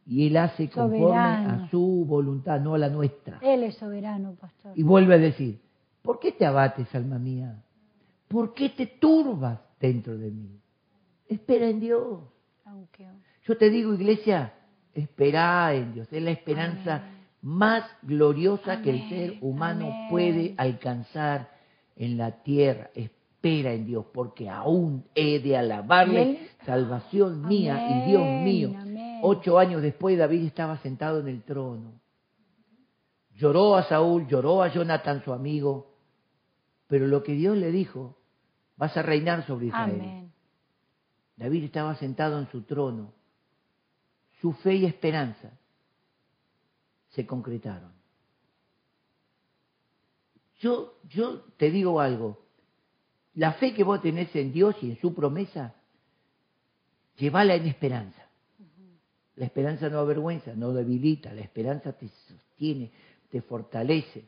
Y Él hace conforme Soberano. a su voluntad, no a la nuestra. Él es soberano, pastor. Y vuelve a decir, ¿por qué te abates, alma mía? ¿Por qué te turbas dentro de mí? Espera en Dios. Aunque Yo te digo, iglesia, espera en Dios. Es la esperanza Amén. más gloriosa que el ser humano amén. puede alcanzar en la tierra. Espera en Dios, porque aún he de ¿Y alabarle, salvación mía y Dios mío. Ocho años después David estaba sentado en el trono. Lloró a Saúl, lloró a Jonathan, su amigo, pero lo que Dios le dijo, vas a reinar sobre Israel. Amén. David estaba sentado en su trono. Su fe y esperanza se concretaron. Yo, yo te digo algo. La fe que vos tenés en Dios y en su promesa, llévala en esperanza. La esperanza no avergüenza, no debilita, la esperanza te sostiene, te fortalece.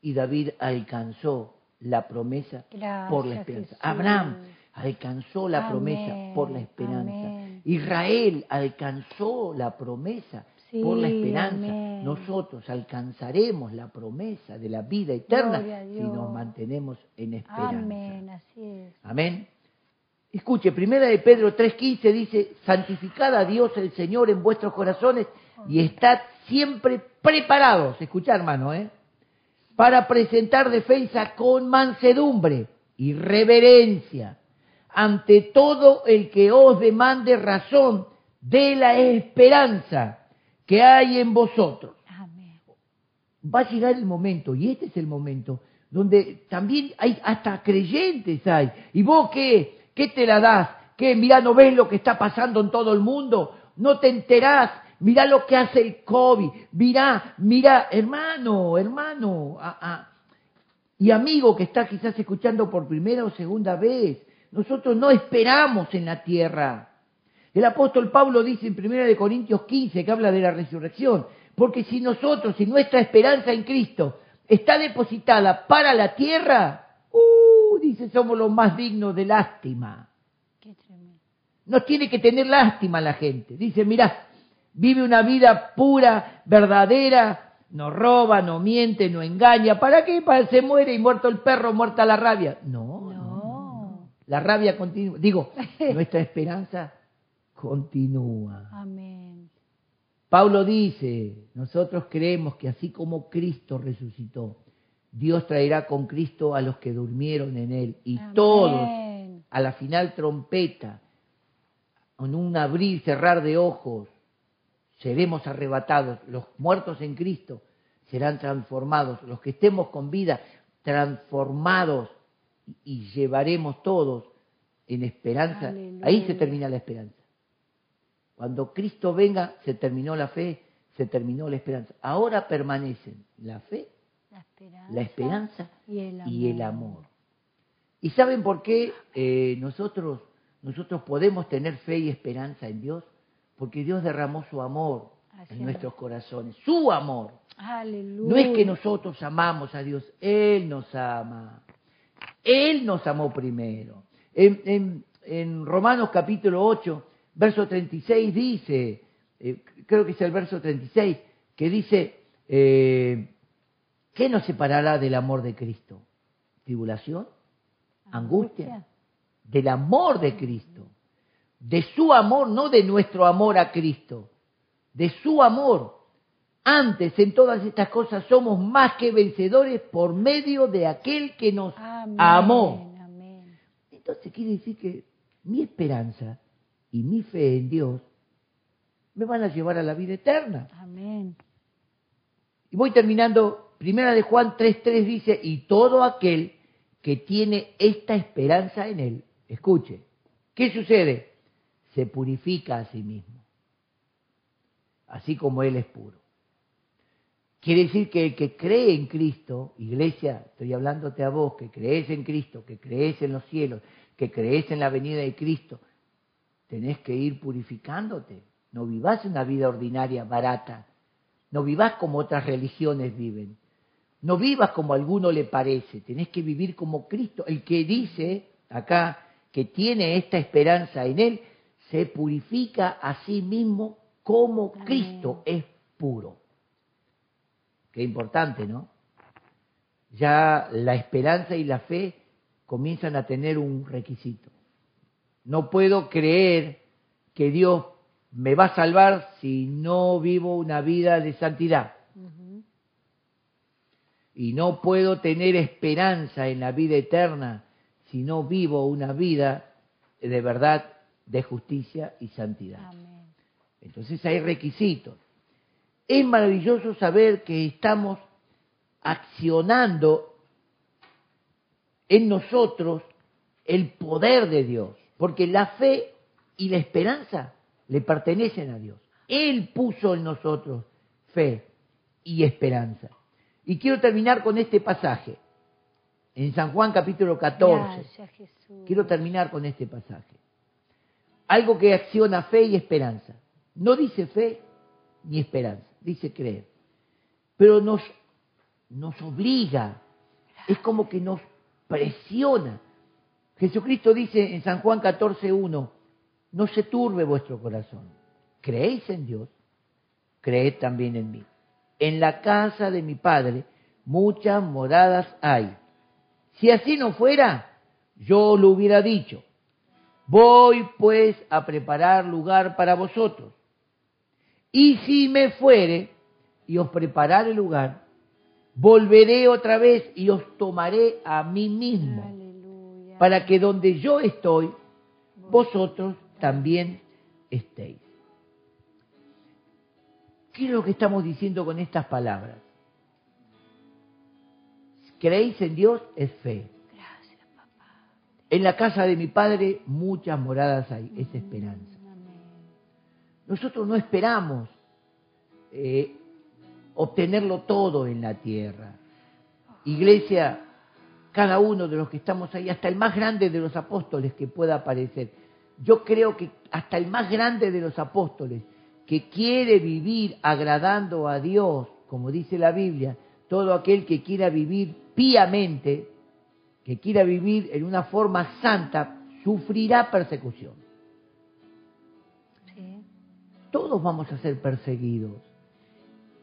Y David alcanzó la promesa Gracias, por la esperanza. Jesús. Abraham alcanzó la Amén, promesa por la esperanza. amén. Israel alcanzó la promesa Sí, por la esperanza. amén. Nosotros alcanzaremos la promesa de la vida eterna si nos mantenemos en esperanza. Amén, así es. Amén. Escuche, primera de Pedro 3.15 dice, santificad a Dios el Señor en vuestros corazones y estad siempre preparados, escucha hermano, ¿eh? para presentar defensa con mansedumbre y reverencia ante todo el que os demande razón de la esperanza que hay en vosotros Amén. va a llegar el momento, y este es el momento, donde también hay hasta creyentes hay. ¿Y vos qué? ¿Qué te la das? ¿Qué? Mirá, no ves lo que está pasando en todo el mundo, no te enterás, mirá lo que hace el COVID, mirá, mirá, hermano, hermano, y amigo que está quizás escuchando por primera o segunda vez, nosotros no esperamos en la tierra. El apóstol Pablo dice en 1 de Corintios 15 que habla de la resurrección, porque si nosotros, si nuestra esperanza en Cristo está depositada para la tierra, dice, somos los más dignos de lástima. Qué tremendo. Nos tiene que tener lástima la gente. Dice, mirá, vive una vida pura, verdadera, no roba, no miente, no engaña. ¿Para qué? Para se muere y muerto el perro, muerta la rabia. No, no, no, no. La rabia continúa. Digo, *laughs* nuestra esperanza continúa. Amén. Pablo dice, nosotros creemos que así como Cristo resucitó, Dios traerá con Cristo a los que durmieron en él y Amén. todos a la final trompeta, en un abrir cerrar de ojos, seremos arrebatados. Los muertos en Cristo serán transformados. Los que estemos con vida, transformados y llevaremos todos en esperanza. Aleluya. Ahí se termina la esperanza. Cuando Cristo venga, se terminó la fe, se terminó la esperanza. Ahora permanecen la fe, La esperanza, la esperanza y el amor. y el amor. ¿Y saben por qué eh, nosotros, nosotros podemos tener fe y esperanza en Dios? Porque Dios derramó su amor Así en es. nuestros corazones, su amor. Aleluya. No es que nosotros amamos a Dios, Él nos ama. Él nos amó primero. En, Romanos capítulo 8, verso 36 dice, eh, creo que es el verso 36, que dice, eh, ¿qué nos separará del amor de Cristo? ¿Tribulación? ¿Angustia? Del amor de Cristo. De su amor, no de nuestro amor a Cristo. De su amor. Antes, en todas estas cosas, somos más que vencedores por medio de aquel que nos amó. Entonces quiere decir que mi esperanza y mi fe en Dios me van a llevar a la vida eterna. Amén. Y voy terminando, primera de Juan 3.3 dice, y todo aquel que tiene esta esperanza en él, escuche, ¿qué sucede? Se purifica a sí mismo, así como él es puro. Quiere decir que el que cree en Cristo, iglesia, estoy hablándote a vos, que crees en Cristo, que crees en los cielos, que crees en la venida de Cristo, tenés que ir purificándote. No vivas una vida ordinaria, barata. No vivas como otras religiones viven. No vivas como a alguno le parece. Tenés que vivir como Cristo. El que dice acá que tiene esta esperanza en Él, se purifica a sí mismo como Cristo es puro. Qué importante, ¿no? Ya la esperanza y la fe comienzan a tener un requisito. No puedo creer que Dios me va a salvar si no vivo una vida de santidad. Y no puedo tener esperanza en la vida eterna si no vivo una vida de verdad, de justicia y santidad. Entonces hay requisitos. Es maravilloso saber que estamos accionando en nosotros el poder de Dios, porque la fe y la esperanza le pertenecen a Dios. Él puso en nosotros fe y esperanza. Y quiero terminar con este pasaje, en San Juan capítulo 14. Quiero terminar con este pasaje. Algo que acciona fe y esperanza. No dice fe ni esperanza, dice creer. Pero nos, nos obliga, es como que nos presiona. Jesucristo dice en San Juan 14.1, no se turbe vuestro corazón. ¿Creéis en Dios? Creed también en mí. En la casa de mi Padre muchas moradas hay. Si así no fuera, yo lo hubiera dicho. Voy pues a preparar lugar para vosotros. Y si me fuere y os preparare lugar, volveré otra vez y os tomaré a mí mismo, para que donde yo estoy, vosotros también estéis. ¿Qué es lo que estamos diciendo con estas palabras? ¿Creéis en Dios? Es fe. Gracias, papá. En la casa de mi Padre muchas moradas hay, es esperanza. Nosotros no esperamos eh, obtenerlo todo en la tierra. Iglesia, cada uno de los que estamos ahí, hasta el más grande de los apóstoles que pueda aparecer, yo creo que hasta el más grande de los apóstoles que quiere vivir agradando a Dios, como dice la Biblia, todo aquel que quiera vivir píamente, que quiera vivir en una forma santa, sufrirá persecución. Todos vamos a ser perseguidos.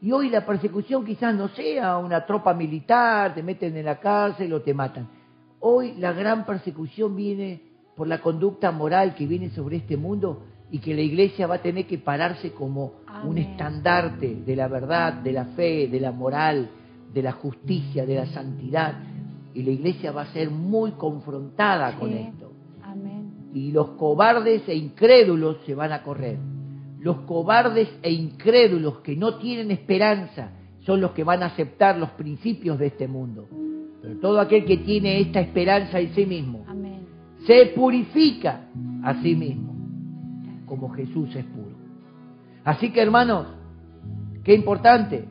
Y hoy la persecución quizás no sea una tropa militar, te meten en la cárcel o te matan. Hoy la gran persecución viene por la conducta moral que viene sobre este mundo y que la iglesia va a tener que pararse como un estandarte de la verdad, de la fe, de la moral, de la justicia, de la santidad. Y la iglesia va a ser muy confrontada con esto. Y los cobardes e incrédulos se van a correr los cobardes e incrédulos que no tienen esperanza son los que van a aceptar los principios de este mundo. Pero todo aquel que tiene esta esperanza en sí mismo se purifica a sí mismo, como Jesús es puro. Así que hermanos, qué importante,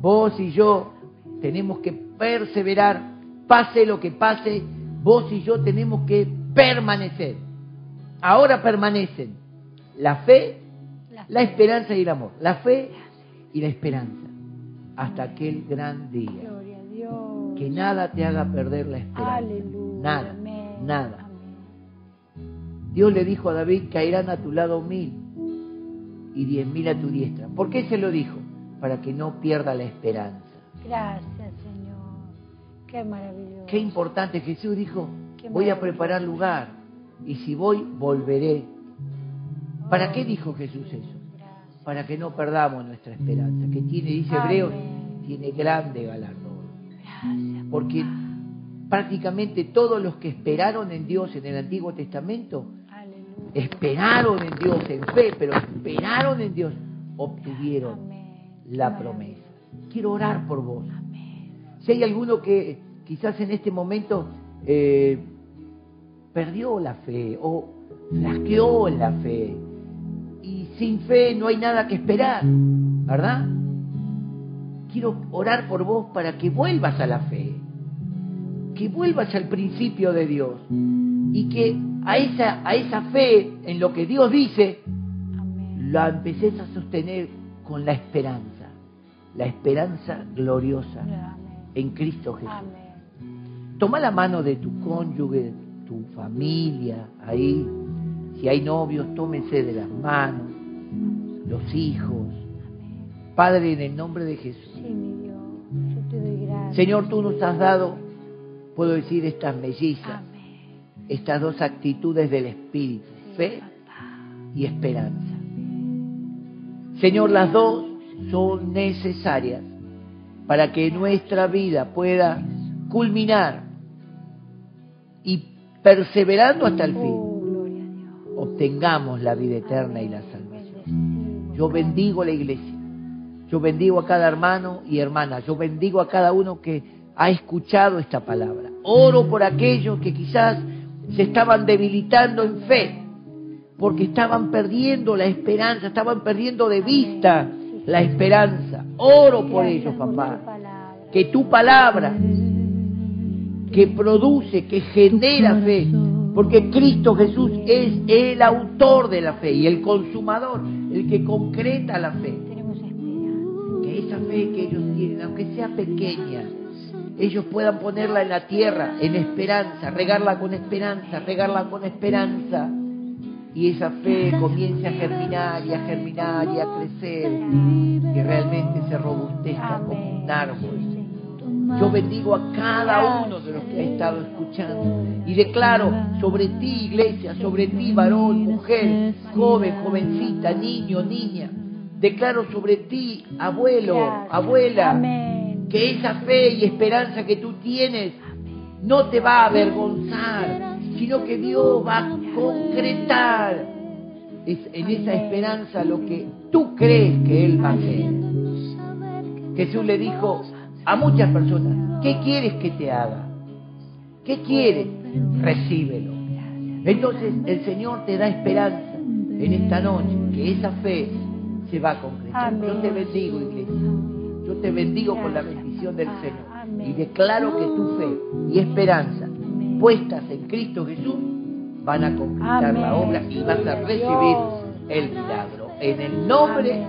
vos y yo tenemos que perseverar, pase lo que pase, vos y yo tenemos que permanecer. Ahora permanecen la fe la esperanza y el amor, la fe y la esperanza, hasta aquel gran día. Que nada te haga perder la esperanza. Nada, nada. Dios le dijo a David, caerán a tu lado mil y diez mil a tu diestra. ¿Por qué se lo dijo? Para que no pierda la esperanza. Gracias, Señor. Qué maravilloso. Qué importante, Jesús dijo, voy a preparar lugar y si voy, volveré. ¿Para Oh, qué dijo Jesús eso? Gracias. Para que no perdamos nuestra esperanza, que tiene, dice Amén. Hebreos, tiene grande galardón. Gracias. Porque prácticamente todos los que esperaron en Dios en el Antiguo Testamento. Esperaron en Dios en fe, pero esperaron en Dios, obtuvieron Amén. la promesa. Quiero orar por vos. Amén. Si hay alguno que quizás en este momento eh, perdió la fe o flasqueó en la fe y sin fe no hay nada que esperar, ¿verdad? Quiero orar por vos para que vuelvas a la fe, que vuelvas al principio de Dios y que a esa, a esa fe en lo que Dios dice Amén. la empeces a sostener con la esperanza, la esperanza gloriosa Amén. en Cristo Jesús. Amén. Toma la mano de tu cónyuge, tu familia, ahí. Si hay novios, tómense de las manos, los hijos. Padre, en el nombre de Jesús. Sí, mi Dios. Yo te doy gracias. Señor, tú nos has dado, puedo decir, estas mellizas. Estas dos actitudes del Espíritu, fe y esperanza. Señor, las dos son necesarias para que nuestra vida pueda culminar y perseverando hasta el fin, Oh, Dios. obtengamos la vida eterna y la salvación. Yo bendigo la iglesia, yo bendigo a cada hermano y hermana, yo bendigo a cada uno que ha escuchado esta palabra. Oro por aquellos que quizás se estaban debilitando en fe, porque estaban perdiendo la esperanza, estaban perdiendo de vista la esperanza. Oro por ellos, papá. Que tu palabra, que produce, que genera fe, porque Cristo Jesús es el autor de la fe y el consumador, el que concreta la fe. Que esa fe que ellos tienen, aunque sea pequeña, ellos puedan ponerla en la tierra, en esperanza, regarla con esperanza, regarla con esperanza. Y esa fe comience a germinar y a germinar y a crecer, que realmente se robustezca como un árbol. Yo bendigo a cada uno de los que ha estado escuchando y declaro sobre ti, iglesia, sobre ti, varón, mujer, joven, jovencita, niño, niña. Declaro sobre ti, abuelo, abuela, Amén. Que esa fe y esperanza que tú tienes no te va a avergonzar, sino que Dios va a concretar es- en esa esperanza lo que tú crees que Él va a hacer. Jesús le dijo a muchas personas, ¿qué quieres que te haga? ¿Qué quieres? Recíbelo. Entonces el Señor te da esperanza en esta noche, que esa fe se va a concretar. Yo te bendigo, iglesia. Yo te bendigo con la bendición del Gracias, Señor. Y declaro que tu fe y esperanza puestas en Cristo Jesús van a Amén. la obra y vas a recibir el milagro. En el nombre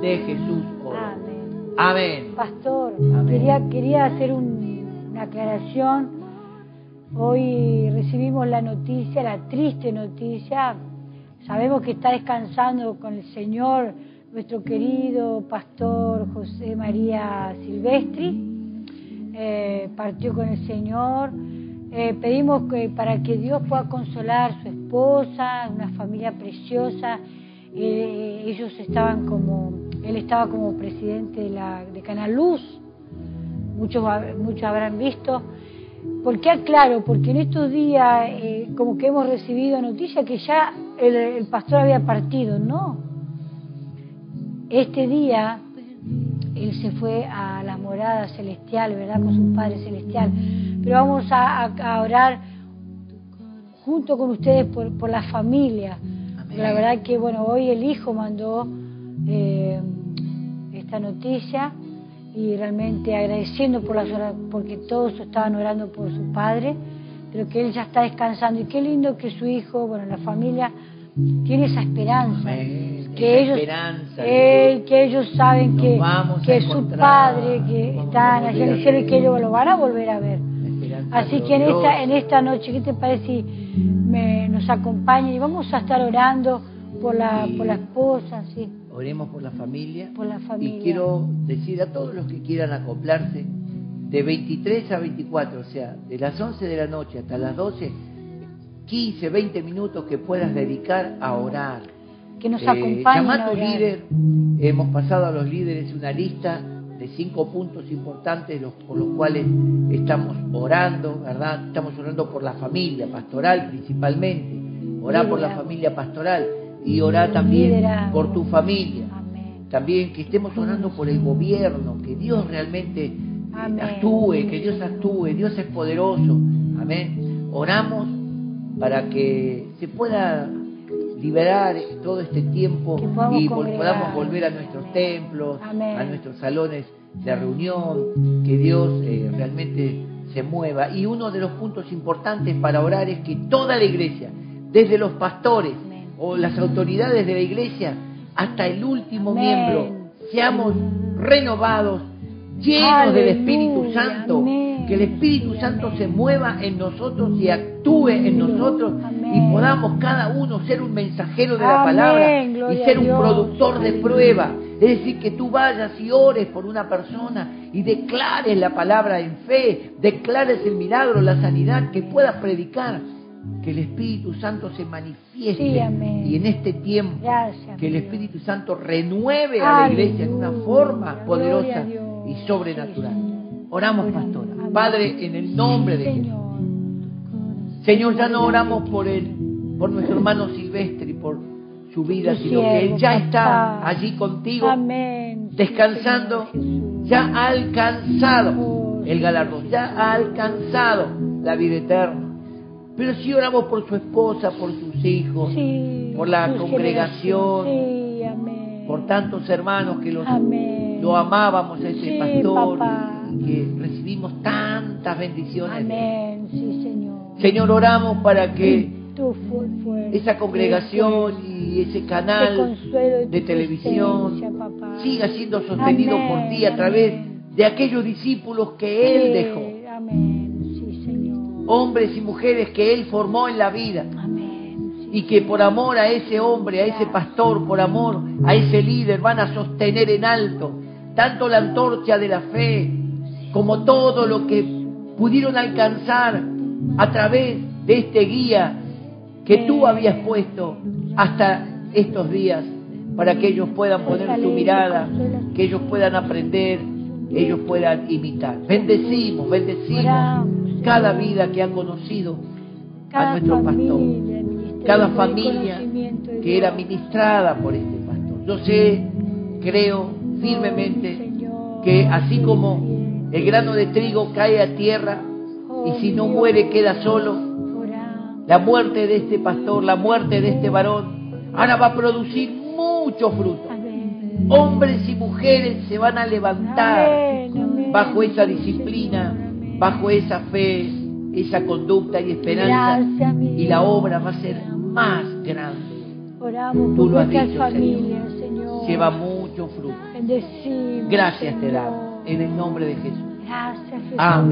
de Jesús. oro. Amén. Amén. Pastor, Amén. quería, quería hacer un- una aclaración. Hoy recibimos la noticia, la triste noticia. Sabemos que está descansando con el Señor nuestro querido pastor José María Silvestri. Eh, partió con el Señor. Eh, pedimos que, para que Dios pueda consolar a su esposa, una familia preciosa. Eh, ellos estaban como, él estaba como presidente de, la, de Canal Luz, muchos, muchos habrán visto. ¿Por qué aclaro? Porque en estos días como que hemos recibido noticia que ya el pastor había partido, no. Este día él se fue a la morada celestial, ¿verdad? Con su Padre Celestial. Pero vamos a, a- a orar junto con ustedes por, por la familia. La verdad que, bueno, hoy el hijo mandó eh, esta noticia y realmente agradeciendo por las horas, porque todos estaban orando por su padre, pero que él ya está descansando. Y qué lindo que su hijo, bueno, la familia tiene esa esperanza. Amén. Que ellos, esperanza. eh, que ellos saben que, que su padre, que volver en el cielo y que ellos lo van a volver a ver. Así que en esta, en esta noche, ¿qué te parece si me, nos acompaña y vamos a estar orando por la, por la esposa? Sí. Oremos por la familia. Por la familia. Y quiero decir a todos los que quieran acoplarse, de 23 a 24, o sea, de las 11 de la noche hasta las 12, 15, 20 minutos que puedas dedicar a orar. Que nos acompañen. llama a tu líder. Hemos pasado a los líderes una lista de cinco puntos importantes los, por los cuales estamos orando, ¿verdad? Estamos orando por la familia pastoral principalmente. Orar por la familia pastoral y orar también por tu familia. También que estemos orando por el gobierno, que Dios realmente actúe, que Dios actúe, Dios es poderoso. Amén. Oramos para que se pueda liberar todo este tiempo y podamos volver a nuestros templos, a nuestros salones de reunión, que Dios eh, realmente se mueva. Y uno de los puntos importantes para orar es que toda la iglesia, desde los pastores o las autoridades de la iglesia hasta el último miembro, seamos renovados llenos del Espíritu Santo, que el Espíritu Santo se mueva en nosotros y actúe en nosotros y podamos cada uno ser un mensajero de la palabra y ser un productor de prueba. Es decir, que tú vayas y ores por una persona y declares la palabra en fe, declares el milagro, la sanidad, que puedas predicar. Que el Espíritu Santo se manifieste y en este tiempo que el Espíritu Santo renueve a la iglesia en una forma poderosa y sobrenatural. Oramos, pastora. Padre, en el nombre de Jesús. Señor, ya no oramos por él, por nuestro hermano Silvestre y por su vida, sino que él ya está allí contigo, descansando, ya ha alcanzado el galardón, ya ha alcanzado la vida eterna. Pero si oramos por su esposa, por sus hijos, por la congregación, por tantos hermanos que los lo amábamos a ese pastor que recibimos tantas bendiciones. Amén, sí, Señor. Señor, oramos para que esa congregación y ese canal de, televisión siga siendo sostenido por ti a través de aquellos discípulos que Él dejó. Amén, sí, Señor. Hombres y mujeres que Él formó en la vida. Y que por amor a ese hombre, a ese pastor, por amor a ese líder, van a sostener en alto tanto la antorcha de la fe como todo lo que pudieron alcanzar a través de este guía que tú habías puesto hasta estos días para que ellos puedan poner su mirada, que ellos puedan aprender, ellos puedan imitar. Bendecimos, bendecimos cada vida que ha conocido a nuestro pastor, cada familia que era ministrada por este pastor. Yo sé, creo firmemente que así como el grano de trigo cae a tierra y si no muere queda solo, la muerte de este pastor, la muerte de este varón, ahora va a producir mucho fruto. Hombres y mujeres se van a levantar bajo esa disciplina, bajo esa fe, esa conducta y esperanza, y la obra va a ser más grande. Tú lo has dicho, Señor. Lleva mucho fruto. Gracias te damos en el nombre de Jesús. Gracias, Jesús. Amén.